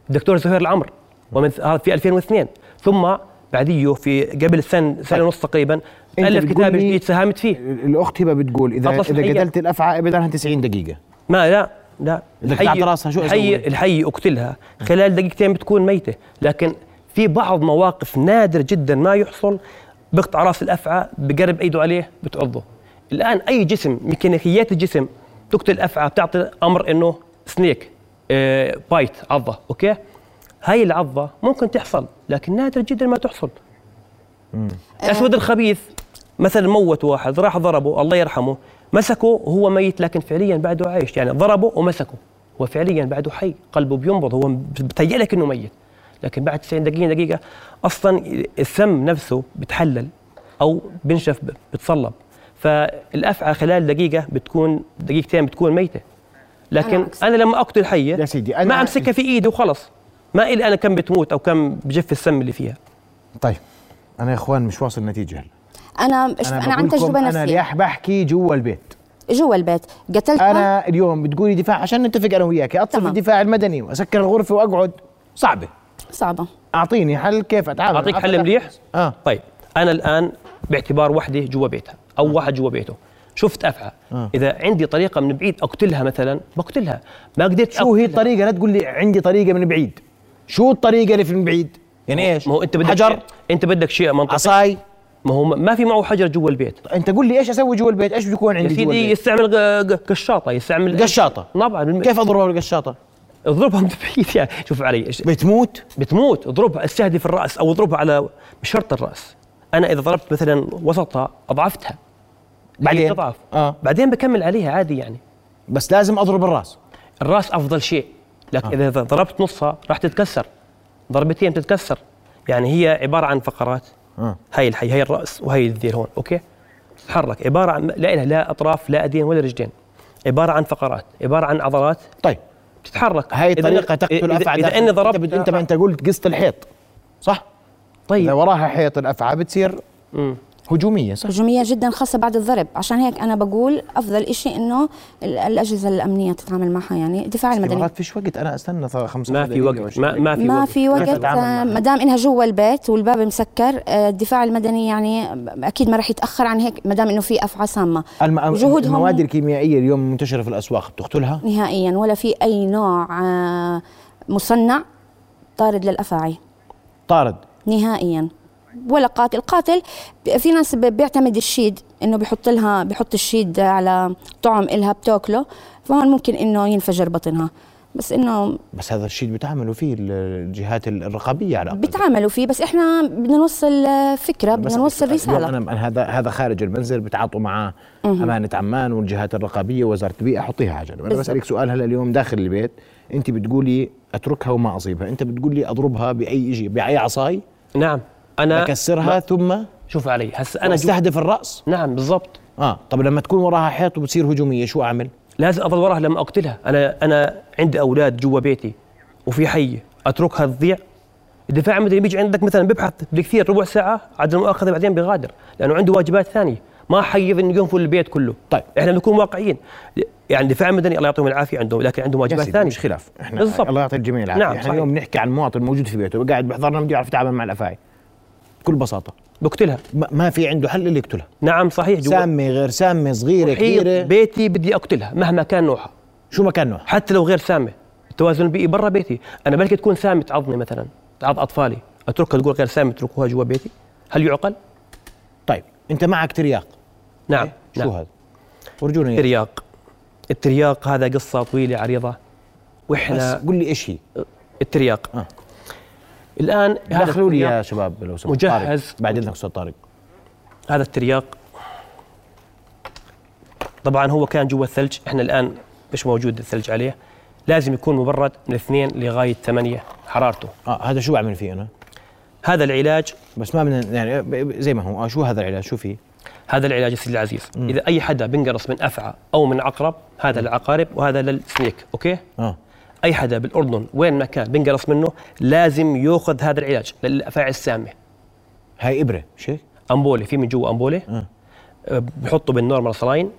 S3: الدكتور زهير العمر ومن هذا في 2002 ثم بعديه في قبل سنة سنه ونص تقريبا
S1: ألف
S3: كتاب جديد ساهمت فيه.
S1: الأخت هبة بتقول اذا
S3: إذا.
S1: قتلت الأفعى ابعد عنها 90 دقيقة.
S3: ما لا لا.
S1: قطعت راسها شو
S3: الحي؟ الحي أقتلها. خلال دقيقتين بتكون ميتة. لكن في بعض مواقف نادر جدا ما يحصل بقطع راس الأفعى بقرب أيده عليه بتعضه. الآن أي جسم ميكانيكيات الجسم تقتل الأفعى بتعطي أمر إنه سنيك آه bite عضة okay؟ هاي العضة ممكن تحصل لكن نادر جدا ما تحصل. الاسود الخبيث مثلا موت واحد راح ضربه الله يرحمه مسكه وهو ميت لكن فعليا بعده عايش يعني ضربه ومسكه هو فعليا بعده حي قلبه بينبض هو بتهيأ لك إنه ميت. لكن بعد 90 دقيقة دقيقة أصلا السم نفسه بتحلل أو بنشف بتصلب. فالأفعى خلال دقيقة بتكون دقيقتين بتكون ميتة. لكن
S2: أنا.
S3: أنا لما أقتل حية
S1: يا سيدي، أنا-
S3: ما أمسكها في إيدي وخلص. ما إلي أنا كم بتموت أو كم بجف السم اللي فيها.
S1: طيب أنا يا إخوان مش واصل نتيجة هلا.
S2: أنا أنا, أنا عن تجربة
S1: أنا
S2: نفسية.
S1: رياح بحكي جوا البيت.
S2: جوا البيت. قتلتها؟
S1: أنا اليوم بتقولي دفاع عشان نتفق أنا وياك. أتصل
S2: تمام.
S1: بالدفاع المدني وأسكر الغرفة وأقعد. صعبة.
S2: صعبة.
S1: أعطيني حل كيف
S3: أتعامل.
S1: أعطيك
S3: حل. مليح؟
S1: آه.
S3: طيب أنا الآن باعتبار وحدة جوا بيتها. أو واحد جوا بيته. شفت أفعى.
S1: آه.
S3: إذا عندي طريقة من بعيد أقتلها مثلا بقتلها. ما قدرت
S1: شو هي. الطريقة؟ لا تقول لي عندي طريقة من بعيد. شو الطريقة اللي في من بعيد؟ يعني إيش؟
S3: ما هو أنت بدك
S1: حجر؟
S3: شيء. أنت بدك شيء منطقي.
S1: عصاي؟
S3: ما هو ما في معه حجر جوا البيت.
S1: أنت قول لي إيش أسوي جوا البيت؟ إيش بده يكون
S3: يا
S1: عندي جوا
S3: سيدي
S1: البيت؟
S3: يستعمل قشاطة يستعمل
S1: قشاطة.
S3: طبعا بالم-
S1: كيف أضربها بالقشاطة؟
S3: اضربها من بعيد يعني. شوف علي إيش-
S1: بتموت؟
S3: بتموت. اضربها استهدف الرأس أو اضربها على مش شرط الرأس. أنا إذا ضربت مثلا وسطها أضعفتها.
S1: بعدين؟
S3: تضعف
S1: آه.
S3: بعدين بكمل عليها عادي يعني.
S1: بس لازم أضرب الراس.
S3: الراس أفضل شيء. لكن إذا ضربت نصها راح تتكسر. ضربتين تتكسر. يعني هي عبارة عن فقرات.
S1: آه.
S3: هاي الحي هاي الرأس وهي الذيل هون أوكي؟ تحرك عبارة عن لا لها لا أطراف لا ايدين ولا رجلين. عبارة عن فقرات. عبارة عن عضلات.
S1: طيب.
S3: تتحرك.
S1: هاي الطريقة تقتل
S3: إذا-
S1: افعى إذا.
S3: إني
S1: أنت
S3: ضربت
S1: بد- أنت ما انت قلت قصه الحيط صح؟
S3: طيب.
S1: إذا وراها حيط الأفعى بتصير. هجومية صح؟
S2: هجومية جدا خاصة بعد الضرب. عشان هيك أنا بقول أفضل إشي إنه ال- الأجهزة الأمنية تتعامل معها يعني الدفاع المدني.
S1: مرات فيش وقت. أنا أستنى 15
S3: ما في وقت. ما, ما في
S2: ما
S3: وقت.
S2: في وقت؟ ما دام إنها جوا البيت والباب مسكر آه، الدفاع المدني يعني أكيد ما راح يتأخر عن هيك ما دام إنه في أفعى سامة.
S1: الم...
S2: جهودهم-
S1: المواد الكيميائية اليوم منتشرة في الأسواق بتقتلها؟
S2: نهائيا ولا في أي نوع آه، مصنع طارد للأفاعي.
S1: طارد.
S2: نهائيا. ولا قاتل. قاتل في ناس بيعتمد الشيد إنه بيحط لها بيحط الشيد على طعم إلها بتاكله فهون ممكن إنه ينفجر بطنها. بس إنه
S1: بس هذا الشيء بتعملوا فيه الجهات الرقابية على الأقل.
S2: بيتعاملوا فيه بس إحنا بدنا نوصل
S1: فكرة
S2: بدنا نوصل رسالة.
S1: أنا أنا هذا هذا خارج المنزل بتعاطوا معاه أمانة عمان والجهات الرقابية ووزارة البيئة. حطيها على جنب.
S2: أنا.
S1: بسألك سؤال هلا اليوم داخل البيت. أنت بتقولي أتركها وما أصيبها. أنت بتقولي أضربها بأي شيء بأي عصاي؟
S3: نعم. أنا
S1: اكسرها ثم
S3: شوف علي هسه أنا.
S1: أستهدف الرأس؟
S3: نعم بالضبط.
S1: آه طب لما تكون وراها حيط وبتصير هجومية شو أعمل؟
S3: لازم اظل وراها لما أقتلها. أنا أنا عندي أولاد جوا بيتي وفي حي أتركها تضيع. الدفاع المدني بيجي عندك مثلا بيبحث بالكثير ربع ساعة عدم المؤاخذة بعدين بيغادر لأنه عنده واجبات ثانية. ما حيض إنه ينفذ البيت كله.
S1: طيب.
S3: إحنا بنكون واقعيين. يعني الدفاع المدني الله يعطيهم العافية عندهم لكن عندهم واجبات ثانية.
S1: مش خلاف. إحنا
S3: بالضبط.
S1: الله يعطي الجميع العافية.
S3: نعم،
S1: إحنا
S3: صحيح.
S1: اليوم بنحكي عن مواطن موجود في بيته قاعد بيحضرنا بده يعرف يتعامل مع الافاعي بكل بساطة.
S3: بقتلها.
S1: ما ما في عنده حل إلا يقتلها.
S3: نعم صحيح. جوا
S1: سامه غير سامه
S3: صغيرة
S1: كبيرة.
S3: بيتي بدي أقتلها مهما كان نوعها.
S1: شو مكان نوع
S3: حتى لو غير سامه التوازن البيئي برا بيتي. أنا بلكي تكون سامه تعضني مثلا تعض أطفالي. أتركها تقول غير سامه اتركوها جوا بيتي؟ هل يعقل؟
S1: طيب أنت معك ترياق.
S3: نعم
S1: شو
S3: نعم.
S1: هذا؟ ورجونا إياه.
S3: الترياق الترياق هذا قصة طويلة عريضة.
S1: بس
S3: وإحنا
S1: قل لي إيش هي؟
S3: الترياق.
S1: آه.
S3: الآن هذا
S1: دخلوا لي يا شباب لو سمحت
S3: مجهز.
S1: طارق. بعد إذنك أستاذ طارق.
S3: هذا الترياق طبعا هو كان جوا الثلج. إحنا الآن مش موجود الثلج عليه. لازم يكون مبرد من اثنين لغاية ثمانية حرارته.
S1: آه هذا شو بعمل فيه أنا؟
S3: هذا العلاج.
S1: بس ما بدنا يعني زي ما هو. آه شو هذا العلاج؟ شو فيه؟
S3: هذا العلاج يا سيدي العزيز. إذا أي حدا بنقرص من أفعى أو من عقرب هذا للعقارب وهذا لل snake
S1: okay؟
S3: آه. أي حدا بالأردن وين ما كان بينقرص منه لازم يأخذ هذا العلاج للافاعي السامة
S1: هاي إبرة مش هيك؟
S3: أمبولي في من جوا أمبولي
S1: آه.
S3: آه، بحطوا بال normal saline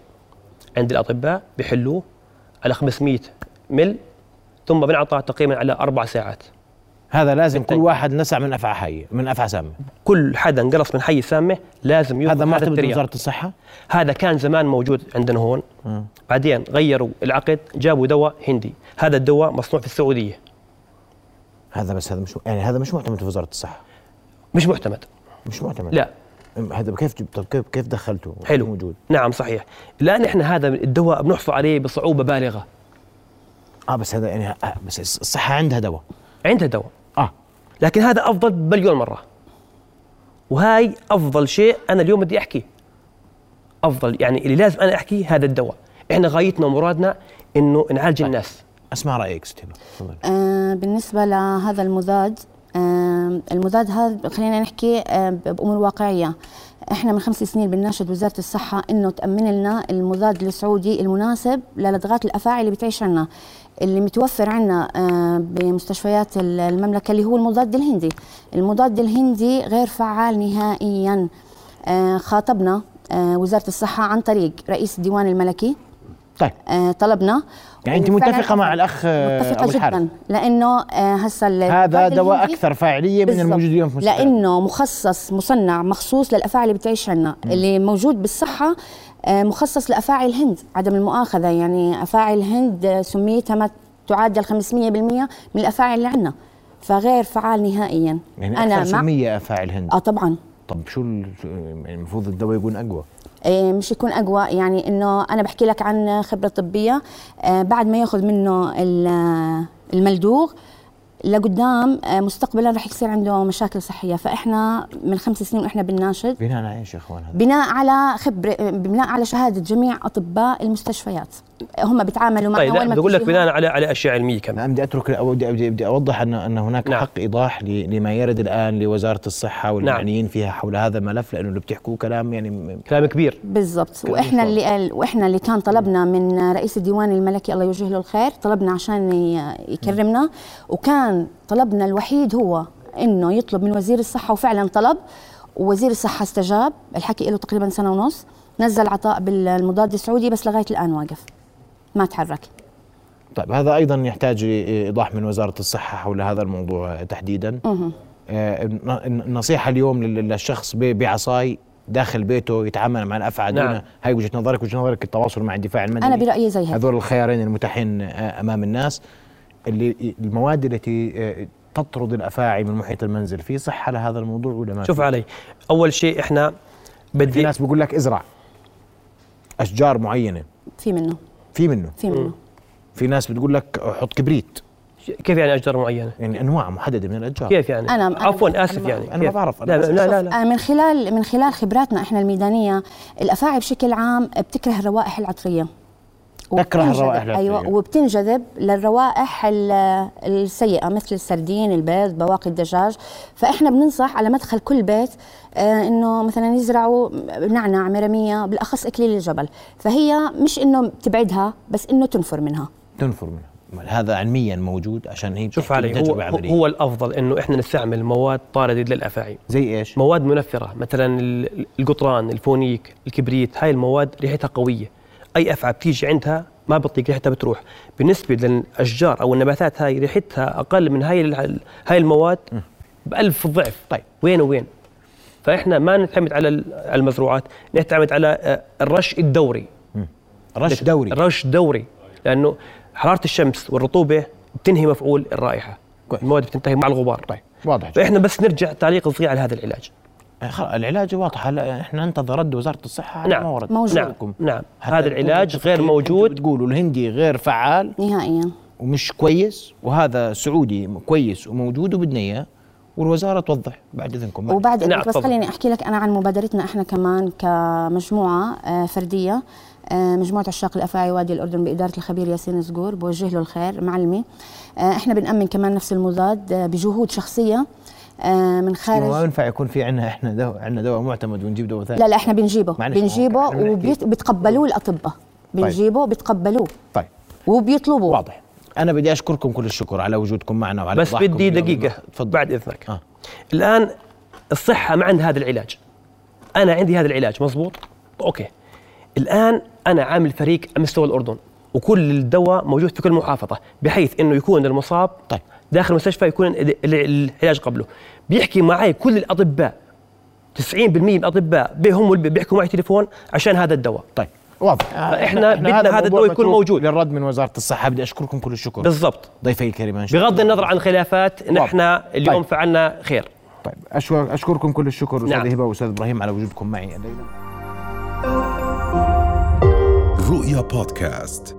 S3: عند الأطباء بحلوه على 500 مل ثم بنعطى تقريبا على أربع ساعات
S1: هذا لازم كل. واحد نسع من أفعى حيه من أفعى سامه
S3: كل حدا انقرص من حي سامه لازم ياخذ
S1: هذا معتمد
S3: الترياق.
S1: وزارة الصحة؟
S3: هذا كان زمان موجود عندنا هون.
S1: آه.
S3: بعدين غيروا العقد جابوا دواء هندي. هذا الدواء مصنوع في السعودية.
S1: هذا بس هذا مش يعني هذا مش معتمد في وزارة الصحة؟
S3: مش معتمد.
S1: مش معتمد؟
S3: لا.
S1: هذا كيف طب كيف كيف دخلته؟
S3: حلو.
S1: موجود؟
S3: نعم صحيح. الآن إحنا هذا الدواء بنحصل عليه بصعوبة بالغة.
S1: آه بس هذا يعني آه بس الصحة عندها دواء.
S3: عندها دواء. لكن هذا أفضل بمليون مرة. وهاي أفضل شيء أنا اليوم بدي أحكي. أفضل يعني اللي لازم أنا احكي هذا الدواء. إحنا غايتنا ومرادنا إنه نعالج الناس.
S1: أسمع رأيك ستيفا تفضل.
S2: آه بالنسبة لهذا المذاد آه المذاد هذا خلينا نحكي آه بأمور واقعية. إحنا من خمس سنين بنناشد وزارة الصحة إنه تأمن لنا المذاد السعودي المناسب للدغات الأفاعي اللي بتعيش عنا. اللي متوفر عنا آه بمستشفيات ال- المملكة اللي هو المضاد الهندي. المضاد الهندي غير فعال نهائيا. آه خاطبنا آه وزارة الصحة عن طريق رئيس الديوان الملكي.
S1: طيب.
S2: طلبنا.
S1: يعني
S2: أنت
S1: متفقة مع
S2: الأخ
S1: أبو الحارث.
S2: جدا لأنه هسه
S1: هذا دواء أكثر فاعلية من. الموجود اليوم في المستشفى.
S2: لأنه مخصص مصنع مخصوص للافاعي اللي بتعيش عنا اللي موجود بالصحة مخصص لافاعي الهند عدم المؤاخذة. يعني افاعي الهند آه، سميتها ما تعادل 500% من الافاعي اللي عنا فغير فعال نهائيا.
S1: يعني أكثر سمية افاعي الهند؟
S2: آه طبعا.
S1: طب شو يعني المفروض الدواء يكون أقوى؟
S2: إيه، مش يكون أقوى. يعني إنه أنا بحكي لك عن خبرة طبية آه، بعد ما ياخذ منه ال- الملدوغ لقدام آه، مستقبلا رح يصير عنده مشاكل صحية. فإحنا من خمس سنين وإحنا بنناشد
S1: بناء على إيش يا إخوان؟ هذا؟
S2: بناء على خبرة بناء على شهادة جميع أطباء المستشفيات. هم بيتعاملوا معنا
S3: طيب لا بقول لك. بناء على على أشياء علمية كمان.
S1: أنا بدي أترك بدي بدي, بدي أوضح ان ان هناك
S3: نعم.
S1: حق إيضاح ل- لما يرد الآن لوزارة الصحة والمعنيين فيها حول هذا الملف لأنه اللي بتحكوه كلام يعني
S3: كلام كبير.
S2: بالضبط.
S1: وإحنا.
S2: اللي قال وإحنا اللي كان طلبنا من رئيس الديوان الملكي الله يوجه له الخير طلبنا عشان يكرمنا وكان طلبنا الوحيد هو إنه يطلب من وزير الصحة وفعلا طلب. ووزير الصحة استجاب. الحكي له تقريبا سنة ونص. نزل عطاء بالمضاد السعودي بس لغاية الآن واقف. ما تحرك.
S1: طيب هذا أيضا يحتاج إيضاح من وزارة الصحة حول هذا الموضوع تحديدا. آه، الن- النصيحة اليوم لل- للشخص بعصاي داخل بيته يتعامل مع الأفعى
S3: نعم.
S1: دون هاي وجهة نظرك وجهة نظرك التواصل مع الدفاع المدني.
S2: أنا برأيي زي هيك.
S1: هذول الخيارين المتاحين آه، أمام الناس. اللي المواد التي آه، تطرد الأفاعي من محيط المنزل في صحة لهذا الموضوع ولا ما
S3: شوف
S1: في؟
S3: علي أول شيء إحنا
S1: في
S3: بدي
S1: ناس بيقول لك إزرع أشجار معينة.
S2: في منه.
S1: في منه.
S2: في منه.
S1: في ناس بتقول لك حط كبريت.
S3: كيف يعني أشجار معينة؟
S1: يعني أنواع محددة من الأشجار.
S3: كيف يعني؟
S2: أنا- أنا-
S3: عفوا آسف
S1: أنا-
S3: يعني.
S1: أنا ما؟ بعرف، أنا
S3: لا لا لا,
S1: بشوف.
S3: لا.
S2: آه، من خلال من خلال خبراتنا إحنا الميدانية الأفاعي بشكل عام بتكره الروائح العطرية.
S1: تكره
S2: وبتنجذب-
S1: الروائح.
S2: أيوه وبتنجذب للروائح ال- السيئة مثل السردين البيض بواقي الدجاج. فإحنا بننصح على مدخل كل بيت آه إنه مثلا يزرعوا نعناع مرميه بالأخص اكليل الجبل. فهي مش إنه تبعدها بس إنه تنفر منها.
S1: تنفر منها. هذا علميا موجود عشان هي
S3: شوف علي هو,
S1: عملية.
S3: هو الأفضل إنه إحنا نستعمل مواد طاردة للافاعي
S1: زي إيش؟
S3: مواد منفرة مثلا ال- القطران الفونيك الكبريت هاي المواد ريحتها قوية. أي افعى بتيجي عندها ما بتطيق ريحتها بتروح. بالنسبة للأشجار أو النباتات هاي ريحتها أقل من هاي هاي المواد بألف ضعف.
S1: طيب.
S3: وين وين؟ فإحنا ما نعتمد على ال- على المزروعات نعتمد على آه، الرش الدوري.
S1: رش دوري.
S3: الرش دوري. لأنه حرارة الشمس والرطوبة بتنهي مفعول
S1: الرائحة.
S3: المواد بتنتهي مع الغبار.
S1: طيب واضح.
S3: فإحنا بس نرجع تعليق صغير على هذا العلاج.
S1: العلاج واضح. هلا إحنا ننتظر رد وزارة الصحة على
S3: نعم.
S1: ما ورد.
S2: موجود.
S3: نعم. نعم. هذا العلاج. غير موجود.
S1: بتقولوا الهندي غير فعال
S2: نهائيا.
S1: ومش كويس وهذا سعودي كويس وموجود وبدنا اياه والوزارة توضح بعد إذنكم.
S2: وبعد
S3: نعم،
S2: نعم بس. خليني أحكي لك أنا عن مبادرتنا إحنا كمان كمجموعة آه، فردية. آه، مجموعة عشاق الأفاعي وادي الأردن بإدارة الخبير ياسين زقور بوجه له الخير معلمي. آه، إحنا بنأمن كمان نفس المضاد آه، بجهود شخصية. آه، من
S1: ما
S2: خارج.
S1: ينفع يكون في عندنا إحنا دواء عندنا دواء معتمد ونجيب دواء ثاني؟
S2: لا لا إحنا بنجيبه.
S1: معلش،
S2: بنجيبه. وبيتقبلوه الأطباء. بنجيبه بيتقبلوه
S1: طيب.
S2: وبيطلبوا
S1: واضح. أنا بدي أشكركم كل الشكر على وجودكم معنا وعلى
S3: بس بدي. دقيقة
S1: تفضل.
S3: بعد إذنك.
S1: آه.
S3: الآن الصحة ما عند هذا العلاج. أنا عندي هذا العلاج مزبوط أوكي. الآن أنا عامل فريق على مستوى الأردن وكل الدواء موجود في كل محافظة بحيث إنه يكون المصاب
S1: طيب.
S3: داخل المستشفى يكون ال- ال- العلاج قبله. بيحكي معي كل الأطباء. 90% من الأطباء بهم بيحكوا معي تليفون عشان هذا الدواء.
S1: طيب واضح.
S3: إحنا بدنا هذا الدواء يكون موجود.
S1: للرد من وزارة الصحة. بدي أشكركم كل الشكر.
S3: بالضبط.
S1: ضيفي الكريمان شكراً.
S3: بغض النظر عن الخلافات نحن اليوم
S1: طيب.
S3: فعلنا خير.
S1: طيب أشكر أشكركم كل الشكر أستاذ
S3: نعم.
S1: هبة وأستاذ إبراهيم على وجودكم معي. الليلة
S5: رؤيا بودكاست.